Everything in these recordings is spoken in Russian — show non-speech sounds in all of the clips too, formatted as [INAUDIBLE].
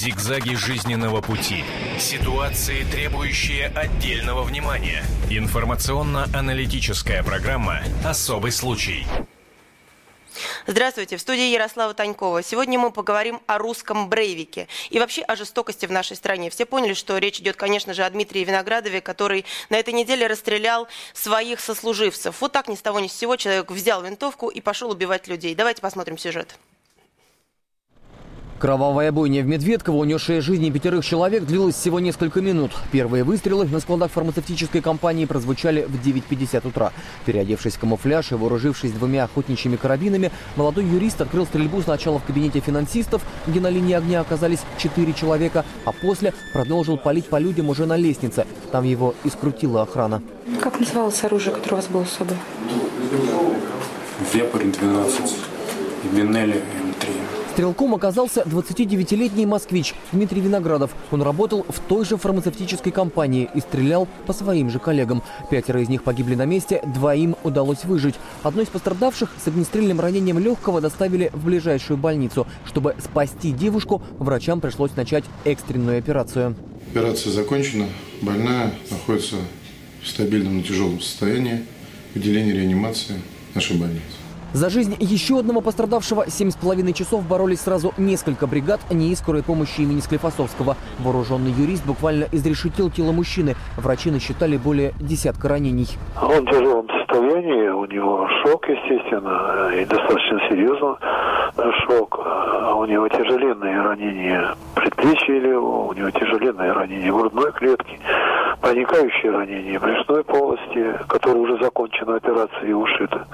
Зигзаги жизненного пути. Ситуации, требующие отдельного внимания. Информационно-аналитическая программа «Особый случай». Здравствуйте, в студии Ярослава Танькова. Сегодня мы поговорим о русском брейвике и вообще о жестокости в нашей стране. Все поняли, что речь идет, конечно же, о Дмитрии Виноградове, который на этой неделе расстрелял своих сослуживцев. Вот так ни с того ни с сего человек взял винтовку и пошел убивать людей. Давайте посмотрим сюжет. Кровавая бойня в Медведково, унесшая жизни пятерых человек, длилась всего несколько минут. Первые выстрелы на складах фармацевтической компании прозвучали в 9.50 утра. Переодевшись в камуфляж и вооружившись двумя охотничьими карабинами, молодой юрист открыл стрельбу сначала в кабинете финансистов, где на линии огня оказались четыре человека, а после продолжил палить по людям уже на лестнице. Там его и скрутила охрана. Как называлось оружие, которое у вас было с собой? Вепрь 12 и Бенелли М3. Стрелком оказался 29-летний москвич Дмитрий Виноградов. Он работал в той же фармацевтической компании и стрелял по своим же коллегам. Пятеро из них погибли на месте, двоим удалось выжить. Одной из пострадавших с огнестрельным ранением легкого доставили в ближайшую больницу. Чтобы спасти девушку, врачам пришлось начать экстренную операцию. Операция закончена. Больная находится в стабильном, но тяжелом состоянии. В отделении реанимации нашей больницы. За жизнь еще одного пострадавшего семь с половиной часов боролись сразу несколько бригад НИИ скорой помощи имени Склифосовского. Вооруженный юрист буквально изрешетил тело мужчины. Врачи насчитали более десятка ранений. Он в тяжелом состоянии, у него шок, естественно, и достаточно серьезный шок. А у него тяжеленные ранения предплечья у него тяжеленные ранения грудной клетки, проникающие ранения брюшной полости, которые уже закончена операция и ушита.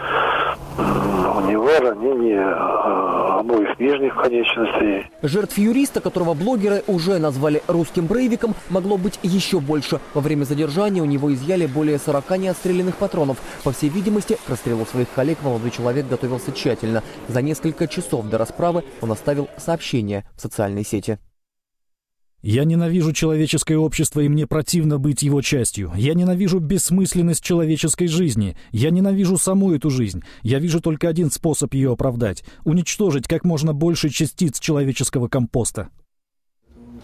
У него ранение э, обоих нижних конечностей. Жертв юриста, которого блогеры уже назвали русским брейвиком, могло быть еще больше. Во время задержания у него изъяли более 40 неотстрелянных патронов. По всей видимости, к расстрелу своих коллег молодой человек готовился тщательно. За несколько часов до расправы он оставил сообщение в социальной сети. Я ненавижу человеческое общество, и мне противно быть его частью. Я ненавижу бессмысленность человеческой жизни. Я ненавижу саму эту жизнь. Я вижу только один способ ее оправдать — уничтожить как можно больше частиц человеческого компоста.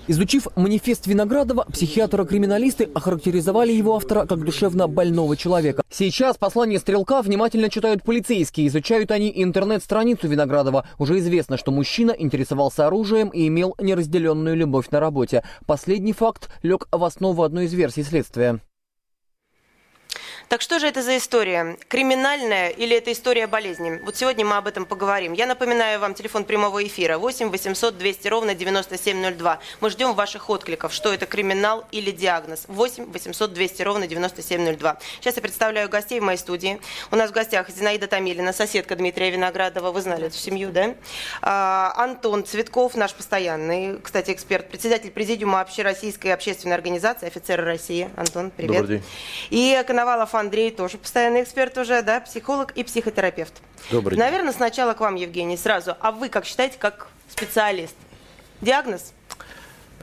Изучив манифест Виноградова, психиатры-криминалисты охарактеризовали его автора как душевно больного человека. Сейчас послание Стрелка внимательно читают полицейские. Изучают они интернет-страницу Виноградова. Уже известно, что мужчина интересовался оружием и имел неразделенную любовь на работе. Последний факт лег в основу одной из версий следствия. Так что же это за история? Криминальная или это история болезни? Вот сегодня мы об этом поговорим. Я напоминаю вам телефон прямого эфира 8 800 200 ровно 9702. Мы ждем ваших откликов, что это криминал или диагноз. 8 800 200 ровно 9702. Сейчас я представляю гостей в моей студии. У нас в гостях Зинаида Тамилина, соседка Дмитрия Виноградова. Вы знали эту семью, да? А, Антон Цветков, наш постоянный, кстати, эксперт, председатель президиума Общероссийской общественной организации «Офицеры России». Антон, привет. Добрый день. И Коновалов Андрей, тоже постоянный эксперт уже, да, психолог и психотерапевт. Добрый день. Наверное, сначала к вам, Евгений, сразу. А вы как считаете, как специалист? Диагноз?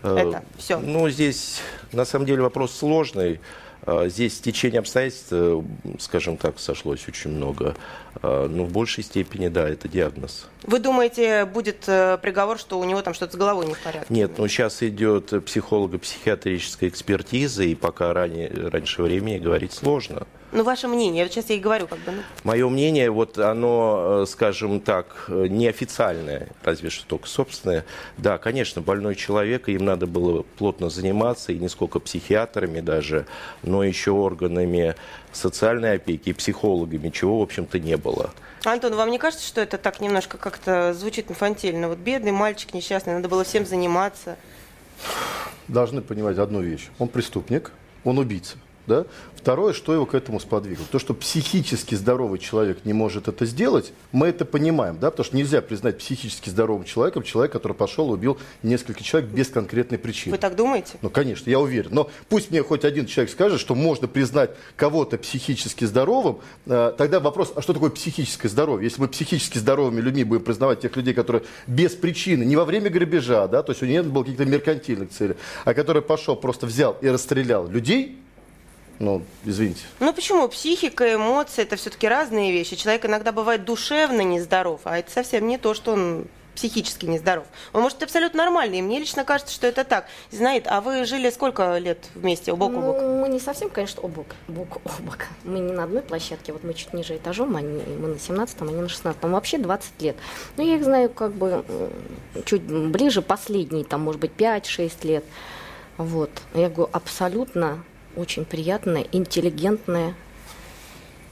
Э, Это все. Ну, здесь на самом деле вопрос сложный. Э, Здесь течение обстоятельств, э, скажем так, сошлось очень много. Э, Но в большей степени, да, это диагноз. Вы думаете, будет э, приговор, что у него там что-то с головой не в порядке? Нет, ну сейчас идет психолого-психиатрическая экспертиза, и пока ранее, раньше времени говорить сложно. Ну, ваше мнение, вот сейчас я и говорю, как бы, ну, Мое мнение, вот оно, э, скажем так, э, неофициальное, разве что только собственное. Да, конечно, больной человек, и им надо было плотно заниматься, и не сколько психиатрами даже, но еще органами социальной опеки психологами, чего, в общем-то, не было. Антон, вам не кажется, что это так немножко как-то звучит инфантильно? Вот бедный мальчик несчастный, надо было всем заниматься. должны понимать одну вещь. Он преступник, он убийца. Да? Второе, что его к этому сподвигло. То, что психически здоровый человек не может это сделать, мы это понимаем, да? потому что нельзя признать психически здоровым человеком человека, который пошел и убил несколько человек без конкретной причины. Вы так думаете? Ну, конечно, я уверен. Но пусть мне хоть один человек скажет, что можно признать кого-то психически здоровым, э, тогда вопрос, а что такое психическое здоровье? Если мы психически здоровыми людьми будем признавать тех людей, которые без причины, не во время грабежа, да, то есть у них не было каких-то меркантильных целей, а который пошел, просто взял и расстрелял людей, ну, извините. Ну почему? Психика, эмоции – это все-таки разные вещи. Человек иногда бывает душевно нездоров, а это совсем не то, что он психически нездоров. Он может быть абсолютно нормальный. И мне лично кажется, что это так. Знает, а вы жили сколько лет вместе, бок о бок? Ну, мы не совсем, конечно, о бок, бок о бок. Мы не на одной площадке, вот мы чуть ниже этажом, они, мы на 17-м, они на 16-м. Вообще 20 лет. Но я их знаю как бы чуть ближе, последние, там, может быть, 5-6 лет. Вот. Я говорю, абсолютно очень приятная, интеллигентная,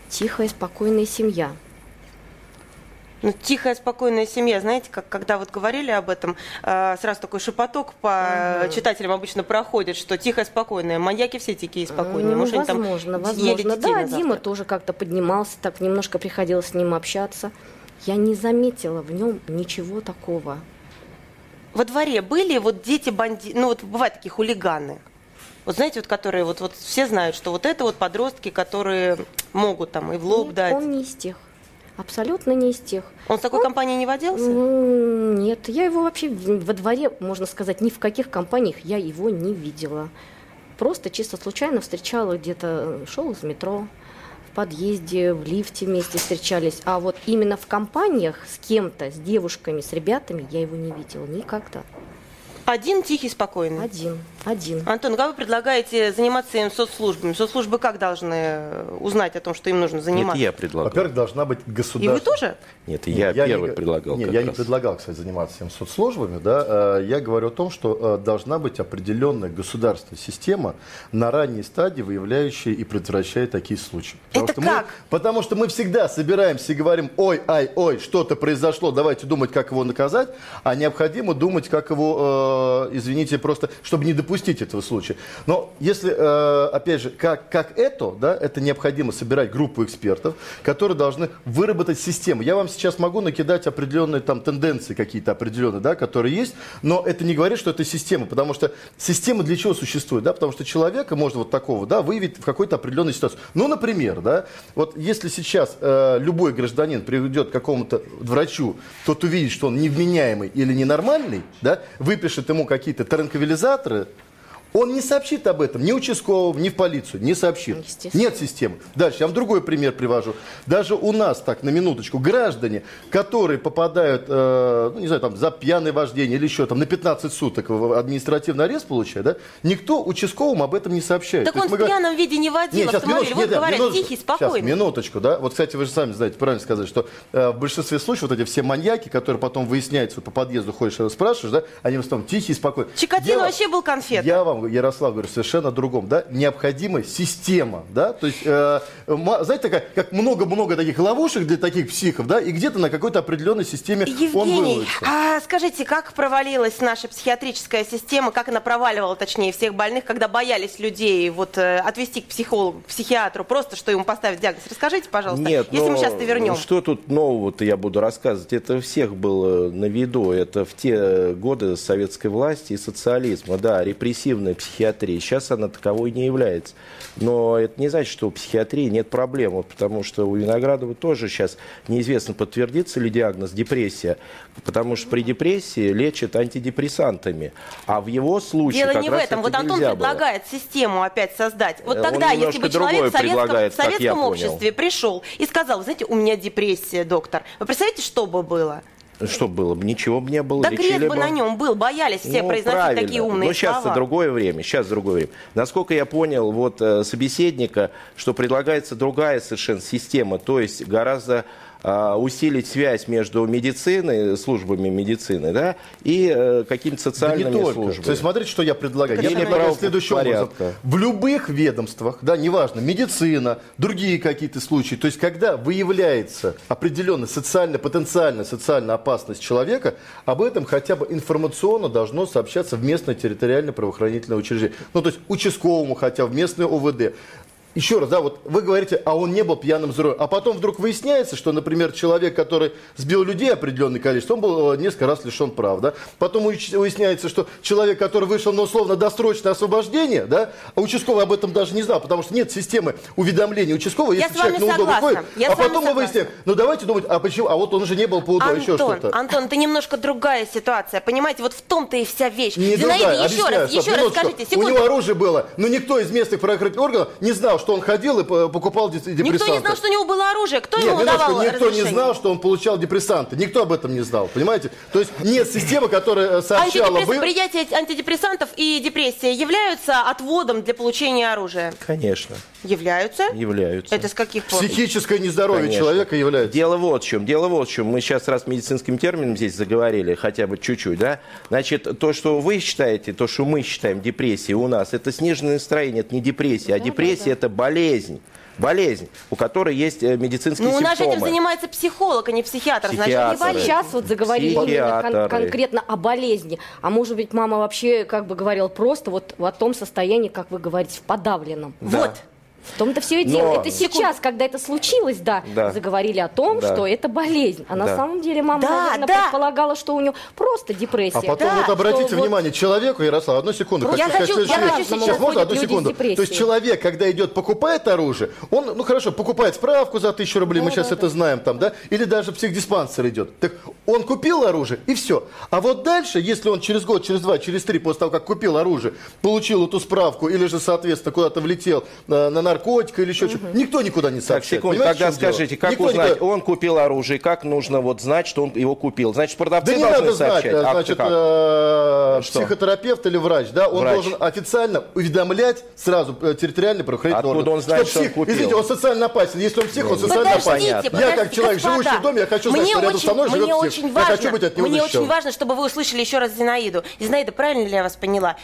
тихая, спокойная семья. Ну, тихая, спокойная семья, знаете, как когда вот говорили об этом, э, сразу такой шепоток по угу. читателям обычно проходит, что тихая, спокойная. Маньяки все такие спокойные. Ну, Может, возможно, там возможно. Да, Дима тоже как-то поднимался, так немножко приходилось с ним общаться. Я не заметила в нем ничего такого. Во дворе были вот дети банди, ну вот бывают такие хулиганы. Вот знаете, вот которые вот, вот все знают, что вот это вот подростки, которые могут там и в лоб Нет, дать. Он не из тех. Абсолютно не из тех. Он с такой он... компанией не водился? Нет, я его вообще во дворе, можно сказать, ни в каких компаниях я его не видела. Просто чисто случайно встречала где-то, шел из метро, в подъезде, в лифте вместе встречались. А вот именно в компаниях с кем-то, с девушками, с ребятами я его не видела никогда. Один тихий, спокойный? Один. Один. Антон, как вы предлагаете заниматься им соцслужбами? Соцслужбы как должны э, узнать о том, что им нужно заниматься? Это я предлагал. Во-первых, должна быть государственная... И вы тоже? Нет, я, я первый не, предлагал. Нет, я раз. не предлагал, кстати, заниматься им соцслужбами. Да? Э, я говорю о том, что э, должна быть определенная государственная система на ранней стадии, выявляющая и предотвращая такие случаи. Потому Это как? Мы, потому что мы всегда собираемся и говорим, ой, ай, ой, что-то произошло, давайте думать, как его наказать, а необходимо думать, как его Извините, просто, чтобы не допустить этого случая. Но если, э, опять же, как, как это, да, это необходимо собирать группу экспертов, которые должны выработать систему. Я вам сейчас могу накидать определенные там тенденции какие-то определенные, да, которые есть, но это не говорит, что это система, потому что система для чего существует, да, потому что человека можно вот такого, да, выявить в какой-то определенной ситуации. Ну, например, да, вот если сейчас э, любой гражданин приведет к какому-то врачу, тот увидит, что он невменяемый или ненормальный, да, выпишет ему какие-то транквилизаторы, он не сообщит об этом ни участковым, ни в полицию, не сообщит. Нет системы. Дальше, я вам другой пример привожу. Даже у нас, так, на минуточку, граждане, которые попадают, э, ну, не знаю, там, за пьяное вождение или еще там на 15 суток административный арест получает, да, никто участковым об этом не сообщает. Так То он в пьяном говорим... виде не водил нет, автомобиль, вот нет, говорят, минуточку, тихий, спокойный. Сейчас, минуточку, да. Вот, кстати, вы же сами знаете, правильно сказать, что э, в большинстве случаев вот эти все маньяки, которые потом выясняются, вот, по подъезду ходишь и спрашиваешь, да, они в основном тихие, спокойные. Чикатило вообще был конфет. Я вам Ярослав, говорю совершенно другом, да, необходима система, да, то есть, э, знаете, такая, как много-много таких ловушек для таких психов, да, и где-то на какой-то определенной системе Евгений, он выловится. а скажите, как провалилась наша психиатрическая система, как она проваливала, точнее, всех больных, когда боялись людей вот э, отвести к психологу, к психиатру, просто что ему поставить диагноз? Расскажите, пожалуйста, Нет, если мы сейчас это вернем. Что тут нового-то я буду рассказывать? Это всех было на виду, это в те годы советской власти и социализма, да, репрессивная психиатрия сейчас она таковой не является. Но это не значит, что у психиатрии нет проблем, вот, потому что у Виноградова тоже сейчас неизвестно, подтвердится ли диагноз депрессия, потому что при депрессии лечат антидепрессантами, а в его случае Дело как не раз в этом. Вот Антон предлагает было. систему опять создать. Вот тогда, если бы человек в советском, в советском обществе пришел и сказал, знаете, у меня депрессия, доктор, вы представляете, что бы было? Что было бы? Ничего бы не было. Да крест бы на нем был, боялись все ну, произносить правильно. такие умные Но сейчас слова. другое время, сейчас другое время. Насколько я понял, вот э, собеседника, что предлагается другая совершенно система, то есть гораздо усилить связь между медициной, службами медицины, да, и э, какими-то социальными да не службами. То есть смотрите, что я предлагаю. Я предлагаю следующим образом. В любых ведомствах, да, неважно, медицина, другие какие-то случаи, то есть когда выявляется определенная социально, потенциальная социальная опасность человека, об этом хотя бы информационно должно сообщаться в местное территориальное правоохранительное учреждение. Ну, то есть участковому хотя в местное ОВД еще раз, да, вот вы говорите, а он не был пьяным рулем. А потом вдруг выясняется, что, например, человек, который сбил людей определенное количество, он был э, несколько раз лишен прав, да. Потом выясняется, что человек, который вышел на условно-досрочное освобождение, да, а участковый об этом даже не знал, потому что нет системы уведомления участкового, если человек на УДО выходит. Я а потом мы выясняем, ну давайте думать, а почему, а вот он же не был по УДО, Антон, еще что-то. Антон, это немножко другая ситуация, понимаете, вот в том-то и вся вещь. Не Зинаида, другая, еще раз, еще раз скажите, секунду. У него оружие было, но никто из местных правоохранительных органов не знал, что что он ходил и покупал депрессанты. Никто не знал, что у него было оружие. Кто Нет, ему давал никто не разрешение? знал, что он получал депрессанты. Никто об этом не знал, понимаете? То есть нет системы, которая э, сообщала Антидепресс- бы... Принятие антидепрессантов и депрессия являются отводом для получения оружия? Конечно, Являются? являются. Это с каких пор? Психическое нездоровье Конечно. человека является. Дело вот в чем. Дело вот в чем. Мы сейчас раз медицинским термином здесь заговорили, хотя бы чуть-чуть, да? Значит, то, что вы считаете, то, что мы считаем депрессией у нас, это сниженное настроение, это не депрессия, а депрессия это болезнь. Болезнь, у которой есть э, медицинские Ну, у нас этим симптомы. занимается психолог, а не психиатр. Значит, Психиатр. не болезнь. Сейчас вот заговорили именно кон- Психиатры. конкретно о болезни. А может быть, мама вообще как бы говорила просто вот о том состоянии, как вы говорите, в подавленном. Да. Вот. В том-то все и Но- дело. Это сейчас, когда это случилось, да, Да. заговорили о том, Да. что это болезнь. А на Да. самом деле мама, Да, наверное, да. предполагала, что у нее просто депрессия. А потом Да, вот обратите что вот- внимание, человеку, Ярослав, одну секунду, Я хочу сказать хочу- я хочу сейчас Сейчас можно одну секунду? То есть человек, когда идет покупает оружие, он, ну хорошо, покупает справку за тысячу рублей, мы сейчас это знаем там, да, или даже психдиспансер идет. Так он купил оружие и все. А вот дальше, если он через год, через два, через три, после того, как купил оружие, получил эту справку, или же, соответственно, куда-то влетел э, на наркотика или еще что-то, никто никуда не Так, сообщает. секунду, Понимаете, тогда дело? скажите, как Никто узнать, никуда- он купил оружие, как нужно вот знать, что он его купил? Значит, продавцы Да не должны надо знать, сообщать. э, А значит, Что? психотерапевт или врач, да, он Врач. должен официально уведомлять сразу э, территориальный правоохранительный Откуда орган. он знает, что он псих, купил? извините, он социально опасен. Если он псих, он социально Подождите, опасен. подождите, я как человек, господа, живущий в доме, я хочу знать, мне что рядом очень, со мной живет псих. очень я важно, хочу быть от него Мне очень важно, чтобы вы услышали еще раз Зинаиду. Зинаида, правильно ли я вас поняла?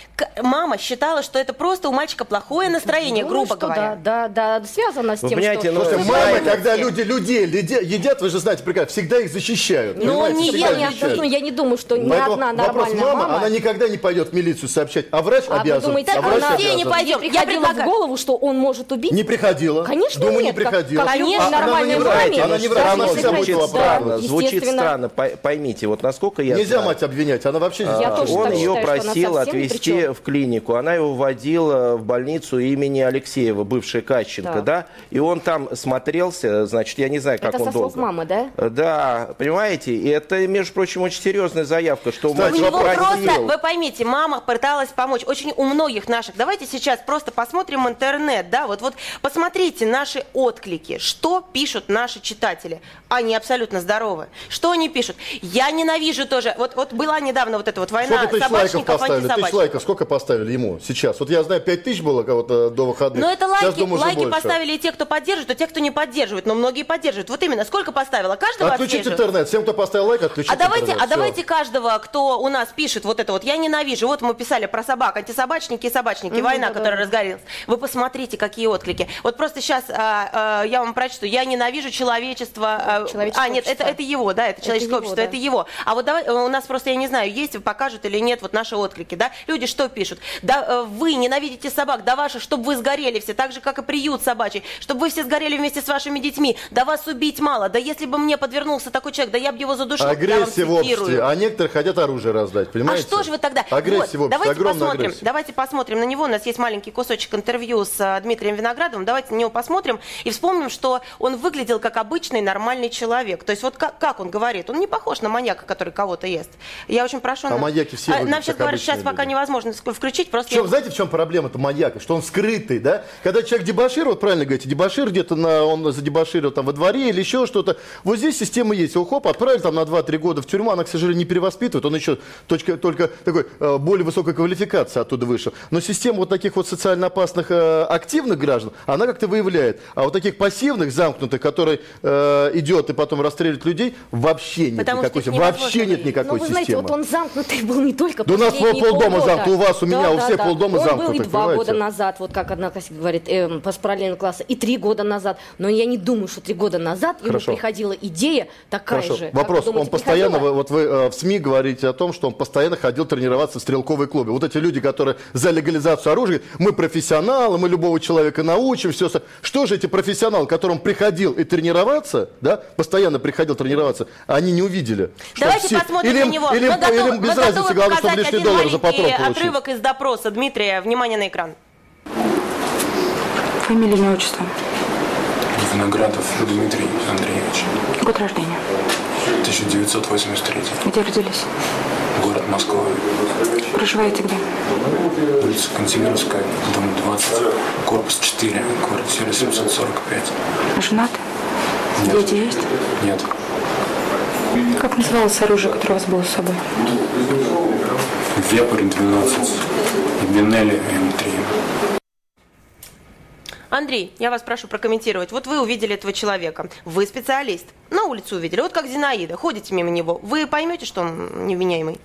Мама считала, что это просто у мальчика плохое настроение, Думаю, грубо что говоря. Да, да, связано с Вы тем, понимаете, что... ну, Вы мамы, знаете, когда люди людей едят, вы же знаете прекрасно, всегда их защищают. Ну, не, я, не, защищают. ну, я не думаю, что ни одна вопрос нормальная мама, мама... она никогда не пойдет в милицию сообщать, а врач А вы обязан. думаете, а врач она обязан. не пойдем. ей Я предлагаю- в голову, что он может убить? Не приходила. Конечно, Думаю, нет. не приходила. как конечно, А она нормальной не врать, она не врать, она всегда хочет, будет да, оправдывать. Звучит странно, пой- поймите, вот насколько я Нельзя мать обвинять, она вообще а, он ее она просил отвезти в клинику. Она его водила в больницу имени Алексеева, бывшая Кащенко, Да. да. И он там смотрелся, значит, я не знаю, как Это он со слов долго. мамы, да? Э, Да, понимаете, и это, между прочим, очень серьезная заявка, что Кстати, У мальчик него просто, вы поймите, мама пыталась помочь. Очень у многих наших. Давайте сейчас просто посмотрим интернет, да, вот, вот посмотрите наши отклики, что пишут наши читатели. Они абсолютно здоровы. Что они пишут? Я ненавижу тоже. Вот, вот была недавно вот эта вот война Сколько тысяч лайков собачников, поставили? Тысяч лайков сколько поставили ему сейчас? Вот я знаю, пять тысяч было кого-то до выходных. Но это Сейчас, лайки, думаю, лайки больше. поставили и те, кто поддерживает, и те, кто не поддерживает. Но многие поддерживают. Вот именно, сколько поставила? Каждого Отключить интернет. Всем, кто поставил лайк, отключить А давайте, интернет. а Всё. давайте каждого, кто у нас пишет вот это вот, я ненавижу, вот мы писали про собак, антисобачники и собачники, Мгм, война, да-да-да. которая разгорелась. Вы посмотрите, какие отклики. Вот просто сейчас я вам прочту, я ненавижу человечество. а, Человеческое а, нет, это, общество. это его, да, это человеческое его, общество, да. это его. А вот давай, у нас просто, я не знаю, есть, покажут или нет вот наши отклики, да? Люди что пишут? Да, э, вы ненавидите собак, да ваши, чтобы вы сгорели все, так же, как и приют собачий, чтобы вы все сгорели вместе с вашими детьми. Да вас убить мало, да если бы мне подвернулся такой человек, да я бы его задушил. Агрессия в обществе. А некоторые хотят оружие раздать, А понимаете? что же вы тогда? Агрессия Вот, в обществе, давайте посмотрим, агрессия. давайте посмотрим на него. У нас есть маленький кусочек интервью с э, Дмитрием Виноградовым. Давайте на него посмотрим и вспомним, что он выглядел как обычный нормальный человек. То есть вот как, как он говорит, он не похож на маньяка, который кого-то ест. Я очень прошу. А нам- маньяки все А, Нам сейчас говорят, сейчас обычные пока люди. невозможно включить, просто В чем, я- знаете, в чем проблема-то маньяка? Что он скрытый, да? Когда человек дебошир, вот правильно говорите, дебошир где-то на, он задебоширил там во дворе или еще что-то. Вот здесь система есть. Его хоп, отправили там на 2-3 года в тюрьму, она, к сожалению, не перевоспитывает. Он еще точка, только такой э, более высокой квалификации оттуда вышел. Но система вот таких вот социально опасных э, активных граждан, она как-то выявляет. А вот таких пассивных, замкнутых, который э, идет и потом расстреливает людей, вообще нет Потому никакой системы. Вообще нет никакой Ну, вы знаете, системы. вот он замкнутый был не только Да у нас полдома замкнут, у вас, у меня, у всех полдома Он был замкнуты, и два понимаете? года назад, вот как одноклассник говорит, эм, по параллельного класса, и три года назад. Но я не думаю, что три года назад Хорошо. ему приходила идея такая Хорошо. же. Как Вопрос. вы думаете, он постоянно, приходила? вы- вот вы э, в СМИ говорите о том, что он постоянно ходил тренироваться в стрелковые клубы. Вот эти люди, которые за легализацию оружия, мы профессионалы, мы любого человека научим, все. Что же эти профессионалы, которым приходил и тренироваться, да, постоянно приходил тренироваться, они не увидели? Давайте все- посмотрим или, на него. Или, мы им- готовы, или без мы разницы, главное, чтобы лишний один доллар за маленький патрон получить. отрывок из допроса. Дмитрия, внимание на экран. Фамилия, имя, отчество. Виноградов Дмитрий Андреевич, Год рождения. 1983. Где родились? город Москва. Проживаете где? Улица Кантемировская, дом 20, корпус 4, квартира 745. Женаты? Дети есть? Нет. Как называлось оружие, которое у вас было с собой? Вепрь 12 и Бенелли М3. Андрей, я вас прошу прокомментировать. Вот вы увидели этого человека, вы специалист, на улице увидели, вот как Зинаида, ходите мимо него, вы поймете, что он невменяемый?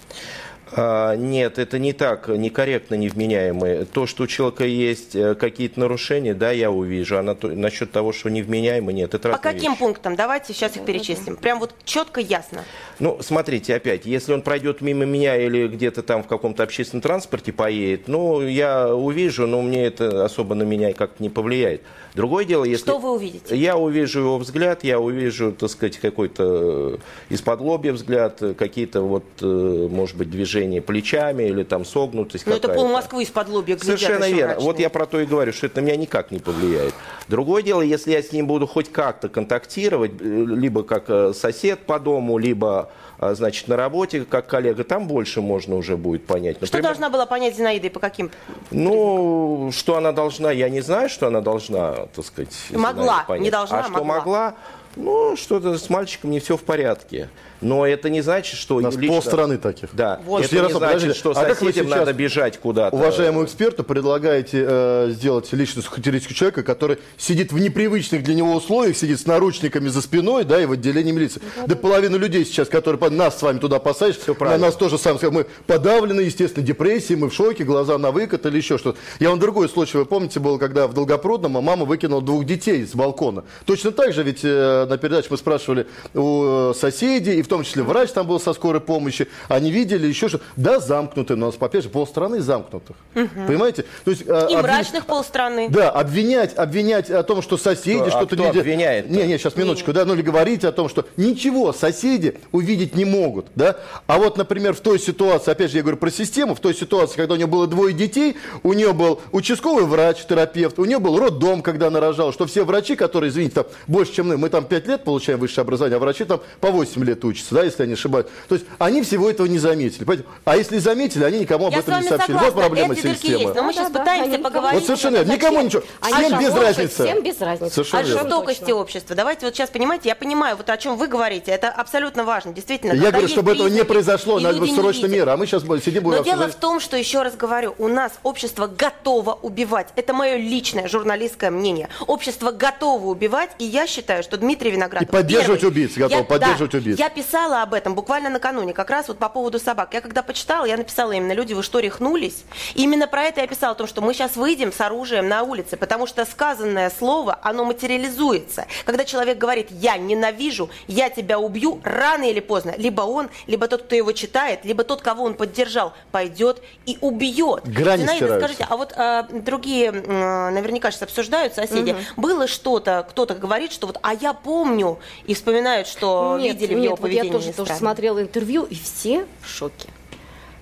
А, Нет, это не так, некорректно невменяемые. То, что у человека есть э, какие-то нарушения, да, я увижу. А на то- насчет того, что невменяемый, нет, это По каким вещи. пунктам? Давайте сейчас их перечислим. Прям вот четко, ясно. Ну, смотрите, опять, если он пройдет мимо меня или где-то там в каком-то общественном транспорте поедет, ну, я увижу, но мне это особо на меня как-то не повлияет. Другое дело, если... Что вы увидите? Я увижу его взгляд, я увижу, так сказать, какой-то из-под лобья взгляд, какие-то вот, э, может быть, движения плечами или там согнутость Ну, это пол Москвы из-под лобья глядят Совершенно верно. мрачные. Вот я про то и говорю, что это на меня никак не повлияет. Другое дело, если я с ним буду хоть как-то контактировать, э, либо как э, сосед по дому, либо а, значит, на работе как коллега, там больше можно уже будет понять. Что Например, должна была понять Зинаида и по каким? ну, что она должна, я не знаю, что она должна, так сказать, Могла, Зинаида понять. не должна, а что могла. могла, ну, что-то с мальчиком не все в порядке. Но это не значит, что У нас лично... полстраны таких. Да, Вот. это Ярослав, не значит, подождите, что а как вы соседям сейчас, надо бежать куда-то. Уважаемому эксперту предлагаете э, сделать личность характеристику человека, который сидит в непривычных для него условиях, сидит с наручниками за спиной, да, и в отделении милиции. Да половина людей сейчас, которые нас с вами туда посадишь, на правильно. нас тоже сам мы подавлены, естественно, депрессии, мы в шоке, глаза на выкат или еще что-то. Я вам другой случай, вы помните, был, когда в Долгопрудном мама выкинула двух детей с балкона. Точно так же, ведь э, на передаче мы спрашивали у э, соседей, и в том числе врач там был со скорой помощи, они видели еще что Да, замкнуты, но у нас, опять же, полстраны замкнутых. Понимаете? То есть, э, И обвин- мрачных полстраны. да, обвинять, обвинять о том, что соседи а что-то кто видят. обвиняет-то? Не, не, сейчас минуточку, да, ну или говорить о том, что ничего соседи увидеть не могут, да. А вот, например, в той ситуации, опять же, я говорю про систему, в той ситуации, когда у нее было двое детей, у нее был участковый врач, терапевт, у нее был роддом, когда она рожала, что все врачи, которые, извините, там больше, чем мы, мы там 5 лет получаем высшее образование, а врачи там по 8 лет учатся, да, если я не ошибаюсь. То есть они всего этого не заметили. понимаете? А если заметили, они никому об Я этом не сообщили. согласна, Вот проблема эти системы. есть, но мы сейчас Да-да-да, пытаемся никому- поговорить. Вот совершенно верно. Никому ничего. Они Всем же без больше, разницы. Всем без разницы. Совершенно О жестокости Точно. общества. Давайте вот сейчас, понимаете, я понимаю, вот о чем вы говорите, это абсолютно важно, действительно. Я говорю, чтобы этого не произошло, надо не срочно меры. А мы сейчас сидим будем Но дело в том, что, еще раз говорю, у нас общество готово убивать. Это мое личное журналистское мнение. Общество готово убивать, и я считаю, что Дмитрий Виноградов И поддерживать первый. убийц, готов Я- поддерживать да, убийц. Я писала об этом буквально накануне, как раз вот по поводу собак. Я когда почитала, я написала именно, люди, вы что, рехнулись? И именно про это я писала, о том, что мы сейчас выйдем с оружием на улице, потому что сказанное слово, оно материализуется. Когда человек говорит, я ненавижу, я тебя убью, рано или поздно, либо он, либо тот, кто его читает, либо тот, кого он поддержал, пойдет и убьет. Грани Зинаида, стираются. скажите, а вот э, другие, м, наверняка сейчас обсуждают соседи, было что-то, кто-то говорит, что вот, а я помню, и вспоминают, что Нет, видели в нет, его вот поведении я тоже, тоже смотрела интервью, и все в шоке,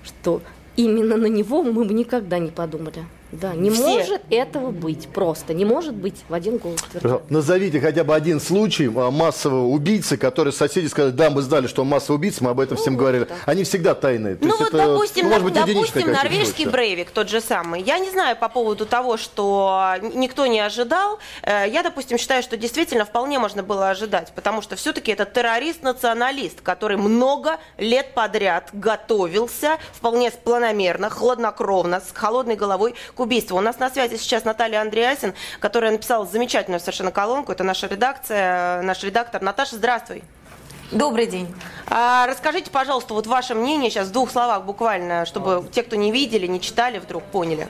что именно на него мы бы никогда не подумали. Да, не Все. может этого быть просто, не может быть в один голос. Назовите хотя бы один случай а, массового убийцы, который соседи сказали, да, мы знали, что он массовый убийца, мы об этом всем говорили. Они всегда тайные. То Ну вот, это, допустим, ну, может быть, допустим, норвежский случаи. Брейвик, тот же самый. Я не знаю по поводу того, что никто не ожидал. Э, Я, допустим, считаю, что действительно вполне можно было ожидать, потому что все-таки это террорист-националист, который много лет подряд готовился вполне планомерно, хладнокровно, с холодной головой к убийству. У нас на связи сейчас Наталья Андреасин, которая написала замечательную совершенно колонку. Это наша редакция, наш редактор. Наташа, здравствуй. Добрый день. А, расскажите, пожалуйста, вот ваше мнение сейчас в двух словах буквально, чтобы те, кто не видели, не читали, вдруг поняли.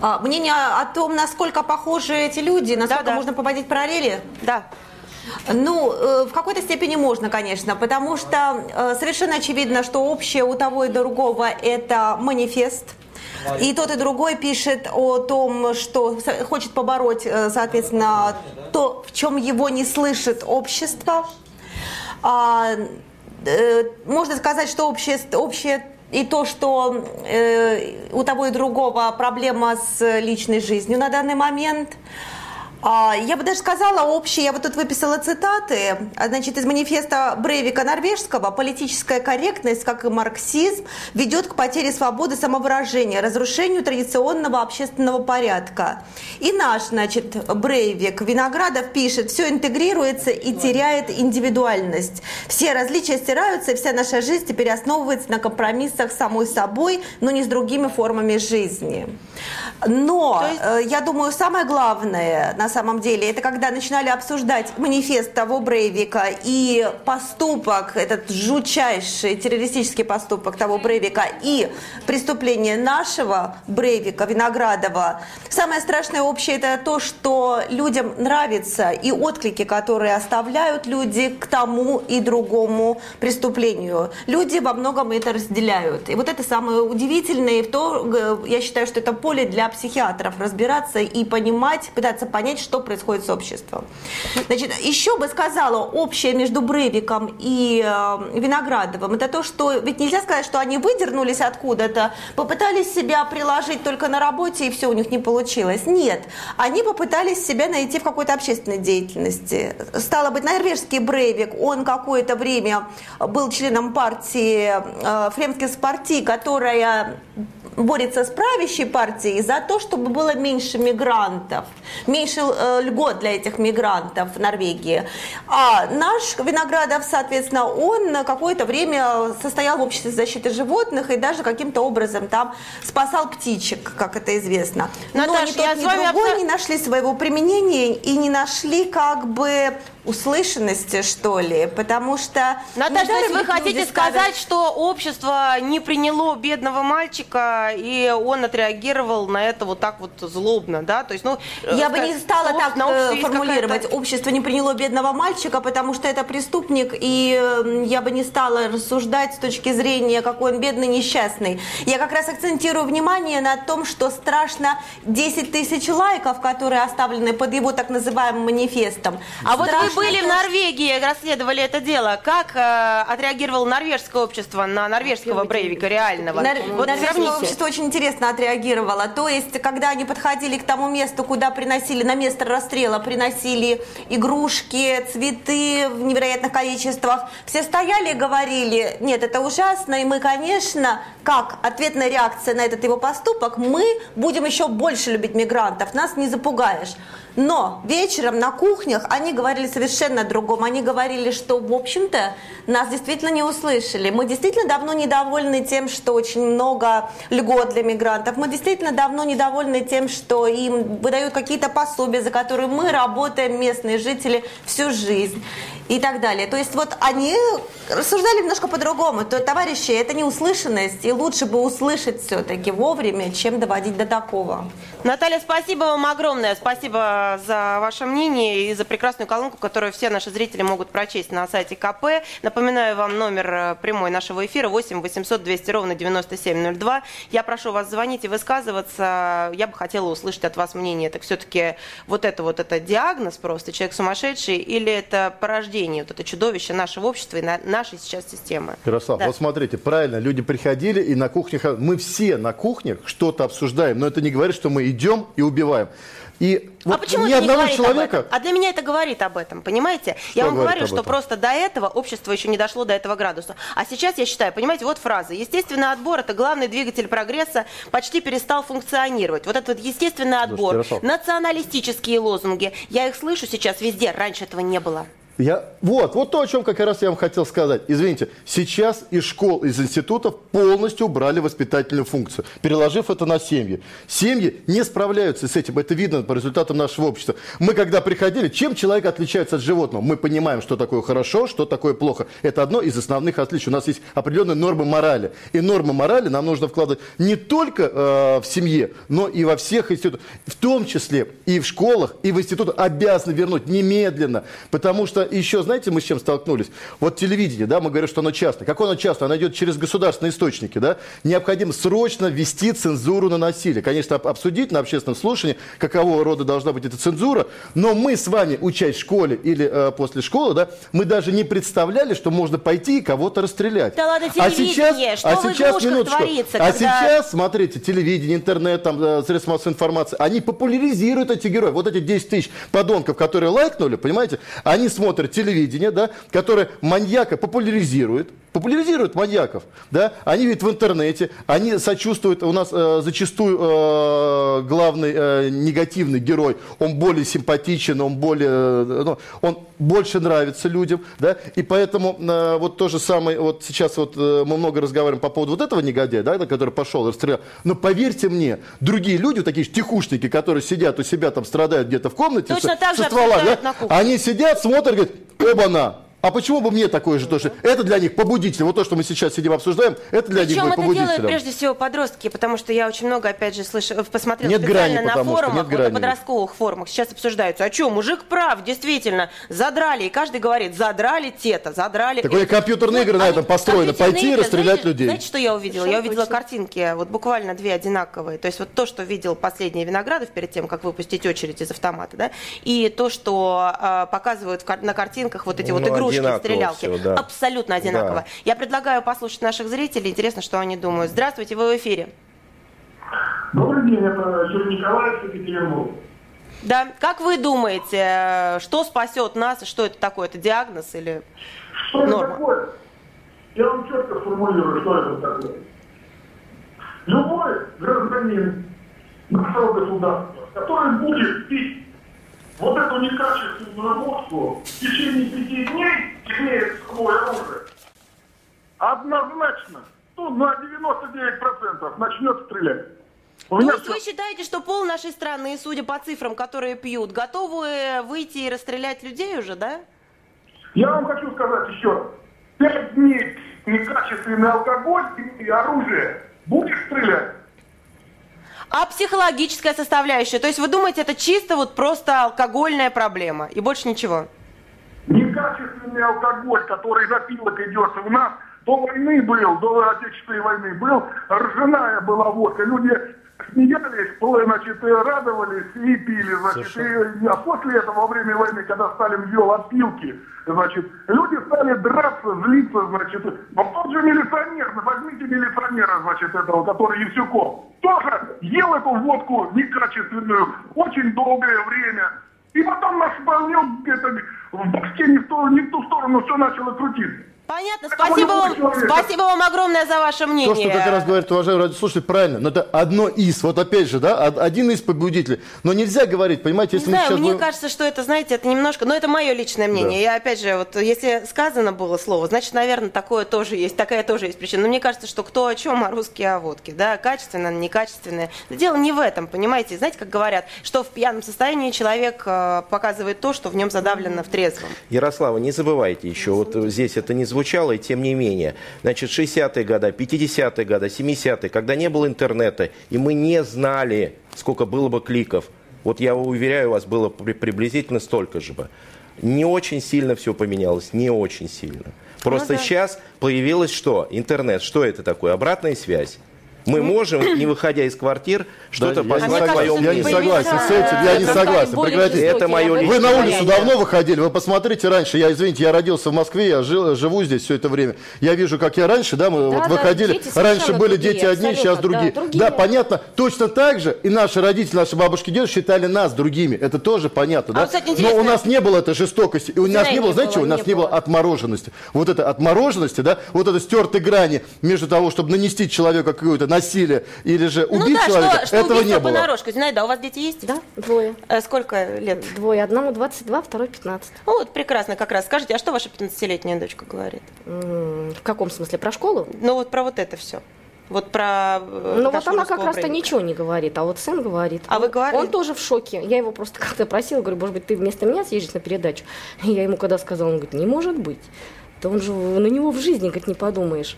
А, мнение о том, насколько похожи эти люди, насколько Да-да. можно проводить параллели? Да. Ну, э, в какой-то степени можно, конечно, потому что э, совершенно очевидно, что общее у того и другого – это манифест. И тот и другой пишет о том, что хочет побороть, э, соответственно, то, в чем его не слышит общество. А, э, можно сказать, что общее, общее и то, что э, у того и другого проблема с личной жизнью на данный момент. А, я бы даже сказала общее, я вот тут выписала цитаты, значит, из манифеста Брейвика норвежского «Политическая корректность, как и марксизм, ведет к потере свободы самовыражения, разрушению традиционного общественного порядка». И наш, значит, Брейвик Виноградов пишет «Все интегрируется и теряет индивидуальность. Все различия стираются, и вся наша жизнь теперь основывается на компромиссах с самой собой, но не с другими формами жизни». Но, есть... Э, я думаю, самое главное, на самом деле, это когда начинали обсуждать манифест того Брейвика и поступок, этот жутчайший террористический поступок того Брейвика и преступление нашего Брейвика, Виноградова. Самое страшное общее это то, что людям нравится и отклики, которые оставляют люди к тому и другому преступлению. Люди во многом это разделяют. И вот это самое удивительное, и то, я считаю, что это поле для психиатров разбираться и понимать, пытаться понять, что происходит с обществом. Значит, еще бы сказала общее между Брейвиком и э, Виноградовым, это то, что ведь нельзя сказать, что они выдернулись откуда-то, попытались себя приложить только на работе и все у них не получилось. Нет, они попытались себя найти в какой-то общественной деятельности. Стало быть, норвежский Брейвик, он какое-то время был членом партии э, Фремских партий, которая борется с правящей партией за то, чтобы было меньше мигрантов, меньше э, льгот для этих мигрантов в Норвегии. А наш Виноградов, соответственно, он какое-то время состоял в обществе защиты животных и даже каким-то образом там спасал птичек, как это известно. Наташа, Но ни тот, ни другой абсо... не нашли своего применения и не нашли как бы услышанности, что ли, потому что... Есть вы хотите сказать, ставят... что общество не приняло бедного мальчика, и он отреагировал на это вот так вот злобно, да? То есть, ну... Я бы не стала так э, формулировать. Общество не приняло бедного мальчика, потому что это преступник, и э, я бы не стала рассуждать с точки зрения, какой он бедный, несчастный. Я как раз акцентирую внимание на том, что страшно 10 тысяч лайков, которые оставлены под его так называемым манифестом. А вот вы были в Норвегии, расследовали это дело. Как э, отреагировало норвежское общество на норвежского Брейвика реального? Нар- вот норвежское общество очень интересно отреагировало. То есть, когда они подходили к тому месту, куда приносили, на место расстрела приносили игрушки, цветы в невероятных количествах, все стояли и говорили, нет, это ужасно, и мы, конечно, как ответная реакция на этот его поступок, мы будем еще больше любить мигрантов, нас не запугаешь. Но вечером на кухнях они говорили совершенно о другом. Они говорили, что, в общем-то, нас действительно не услышали. Мы действительно давно недовольны тем, что очень много льгот для мигрантов. Мы действительно давно недовольны тем, что им выдают какие-то пособия, за которые мы работаем, местные жители, всю жизнь и так далее. То есть вот они рассуждали немножко по-другому. То, товарищи, это не услышанность, и лучше бы услышать все-таки вовремя, чем доводить до такого. Наталья, спасибо вам огромное. Спасибо за ваше мнение и за прекрасную колонку, которую все наши зрители могут прочесть на сайте КП. Напоминаю вам номер э, прямой нашего эфира 8 800 200 ровно 9702. Я прошу вас звонить и высказываться. Я бы хотела услышать от вас мнение. Это все-таки вот это вот это диагноз просто, человек сумасшедший, или это порождение, вот это чудовище нашего общества и нашей сейчас системы? Ярослав, да. вот смотрите, правильно, люди приходили и на кухнях, мы все на кухнях что-то обсуждаем, но это не говорит, что мы идем и убиваем. И а вот почему ни одного не человека... А для меня это говорит об этом, понимаете? Что я вам говорю, что просто до этого общество еще не дошло до этого градуса. А сейчас я считаю, понимаете, вот фраза. Естественный отбор – это главный двигатель прогресса, почти перестал функционировать. Вот этот вот естественный отбор, Слушайте, националистические лозунги. Я их слышу сейчас везде, раньше этого не было. Я, вот, вот то, о чем как раз я вам хотел сказать. Извините, сейчас из школ, из институтов полностью убрали воспитательную функцию, переложив это на семьи. Семьи не справляются с этим, это видно по результатам нашего общества. Мы когда приходили, чем человек отличается от животного? Мы понимаем, что такое хорошо, что такое плохо. Это одно из основных отличий. У нас есть определенные нормы морали. И нормы морали нам нужно вкладывать не только э, в семье, но и во всех институтах. В том числе и в школах, и в институтах обязаны вернуть немедленно. Потому что еще, знаете, мы с чем столкнулись? Вот телевидение, да, мы говорим, что оно частное. Как оно частное? Оно идет через государственные источники, да? Необходимо срочно ввести цензуру на насилие. Конечно, обсудить на общественном слушании, какого рода должна быть эта цензура, но мы с вами, учась в школе или э, после школы, да, мы даже не представляли, что можно пойти и кого-то расстрелять. Да ладно, а сейчас, что а сейчас, минуточку, творится, а когда... сейчас, смотрите, телевидение, интернет, там, э, средства массовой информации, они популяризируют эти герои. Вот эти 10 тысяч подонков, которые лайкнули, понимаете, они смотрят телевидение, да, которое маньяка популяризирует, популяризируют маньяков, да, они видят в интернете, они сочувствуют, у нас э, зачастую э, главный э, негативный герой, он более симпатичен, он более, э, ну, он больше нравится людям, да, и поэтому э, вот то же самое, вот сейчас вот э, мы много разговариваем по поводу вот этого негодяя, да, который пошел и расстрелял, но поверьте мне, другие люди, такие же тихушники, которые сидят у себя там, страдают где-то в комнате, Точно со, так же со ствола, да, на кухне. они сидят, смотрят, говорят, оба-на, а почему бы мне такое же тоже? Это для них побудитель. Вот то, что мы сейчас сидим обсуждаем, это для Причем них будет это побудителем. делают прежде всего подростки, потому что я очень много, опять же, слышу, посмотрела Нет специально грани, на потому что форумах, нет вот грани. на подростковых форумах. Сейчас обсуждаются. А что, мужик прав, действительно, задрали. И каждый говорит, задрали те-то, задрали Такое это. компьютерные игры на этом построены. Компьютерные Пойти и игры, расстрелять знаете, людей. Знаете, что я увидела? Я увидела картинки, вот буквально две одинаковые. То есть вот то, что видел последний Виноградов перед тем, как выпустить очередь из автомата, да, и то, что а, показывают на картинках вот эти вот Ну, игрушки, одинаково стрелялки. всё, да. Абсолютно одинаково. Да. Я предлагаю послушать наших зрителей. Интересно, что они думают. Здравствуйте, вы в эфире. Добрый день, это Юрий Николаевич, Екатеринбург. Да, как вы думаете, э, что спасет нас, и что это такое? Это диагноз или Что это норма? такое? Я вам четко сформулирую, что это такое. Любой гражданин нашего государства, который будет пить вот эту некачественную водку в течение пяти дней, имеет с собой оружие, однозначно, ну, на 99% начнет стрелять. У То меня есть вы считаете, что пол нашей страны, судя по цифрам, которые пьют, готовы выйти и расстрелять людей уже, да? Я вам хочу сказать еще раз. Пять дней некачественный алкоголь и оружие. Будешь стрелять? А психологическая составляющая? То есть вы думаете, это чисто вот просто алкогольная проблема и больше ничего? Некачественный алкоголь, который напилок идет у нас, до войны был, до Отечественной войны был, ржаная была водка. Люди смеялись, значит, и радовались и пили, значит, и, а после этого, во время войны, когда Сталин ввел опилки, значит, люди стали драться, злиться, значит, вот тот же милиционер, возьмите милиционера, значит, этого, который Евсюков, тоже ел эту водку некачественную очень долгое время, и потом нас повел где-то в башке не в ту, не в ту сторону все начало крутиться. Понятно, спасибо вам, спасибо вам огромное за ваше То, мнение. что как раз говорит уважаемый радиослушатель, правильно. Но это одно из. Вот опять же, да, од- один из побудителей. Но нельзя говорить, понимаете, Не если мы знаю, сейчас мне будем- кажется, что это, знаете, это немножко, но это мое личное мнение. Да. Я опять же, вот если сказано было слово, значит, наверное, такое тоже есть, такая тоже есть причина. Но мне кажется, что кто о чем, а русские о водке, да, качественное, некачественное. Но дело не в этом, понимаете. Знаете, как говорят, что в пьяном состоянии человек э, показывает то, что в нем задавлено в трезвом. Ярослава, не забывайте еще, вот здесь это не звучало, и тем не менее. Значит, 60-е годы, 50-е годы, 70-е, когда не было интернета, и мы не знали, сколько было бы кликов, вот я уверяю вас, было при- приблизительно столько же бы. Не очень сильно все поменялось, не очень сильно. Просто Ну да. сейчас появилось что? Интернет. Что это такое? Обратная связь. Мы можем, не выходя из квартир, что-то послать согласен. своем Я не согласен с этим, я не согласен. Прекратите. Это мое Вы на улицу давно выходили? Вы посмотрите раньше. Я, извините, я родился в Москве, я жил, живу здесь все это время. Я вижу, как я раньше, да, мы вот да, выходили. раньше были другие, дети одни, сейчас другие. да, другие. понятно. Точно так же и наши родители, наши бабушки, дедушки считали нас другими. Это тоже понятно, А да? вот, кстати, Но у нас не было этой жестокости. И у нас Да, не было, знаете, было, чего? у нас не было отмороженности. Вот это отмороженности, да, вот это стертой грани между того, чтобы нанести человеку какое-то насилие или же Ну убить да, человека, что, что этого не было. понарошку. Знаете, да, у вас дети есть? Да, двое. Э, Сколько лет? Двое. Одному 22, второй 15. Ну вот, прекрасно как раз. Скажите, а что ваша 15-летняя дочка говорит? В каком смысле? Про школу? Ну вот про вот это все. Вот про э, Ну вот она как раз-то ничего не говорит, а вот сын говорит. А вы Он- говорите? Он тоже в шоке. Я его просто как-то просила, говорю, может быть, ты вместо меня съездишь на передачу? [LAUGHS] Я ему когда сказала, он говорит, не может быть. Да он же на него в жизни, говорит, не подумаешь.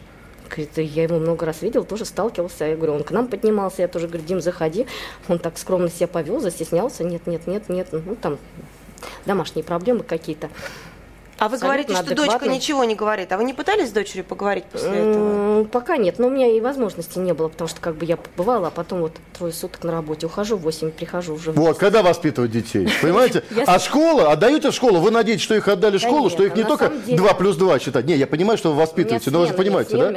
Говорит, я его много раз видел, тоже сталкивался. Я говорю, он к нам поднимался, я тоже говорю, Дим, заходи. Он так скромно себя повел, застеснялся. Нет, нет, нет, нет. Ну, там домашние проблемы какие-то. А вы говорите, что дочка ничего не говорит. А вы не пытались с дочерью поговорить после этого? Пока нет, но у меня и возможности не было, потому что как бы я побывала, а потом вот трое суток на работе ухожу, в 8 прихожу уже. в Вот, когда воспитывать детей, [LAUGHS] понимаете? А школа, отдаете в школу, вы надеетесь, что их отдали в школу, что их а не только самом деле- 2 плюс 2 считать. Не, я понимаю, что вы воспитываете, но вы же понимаете, да?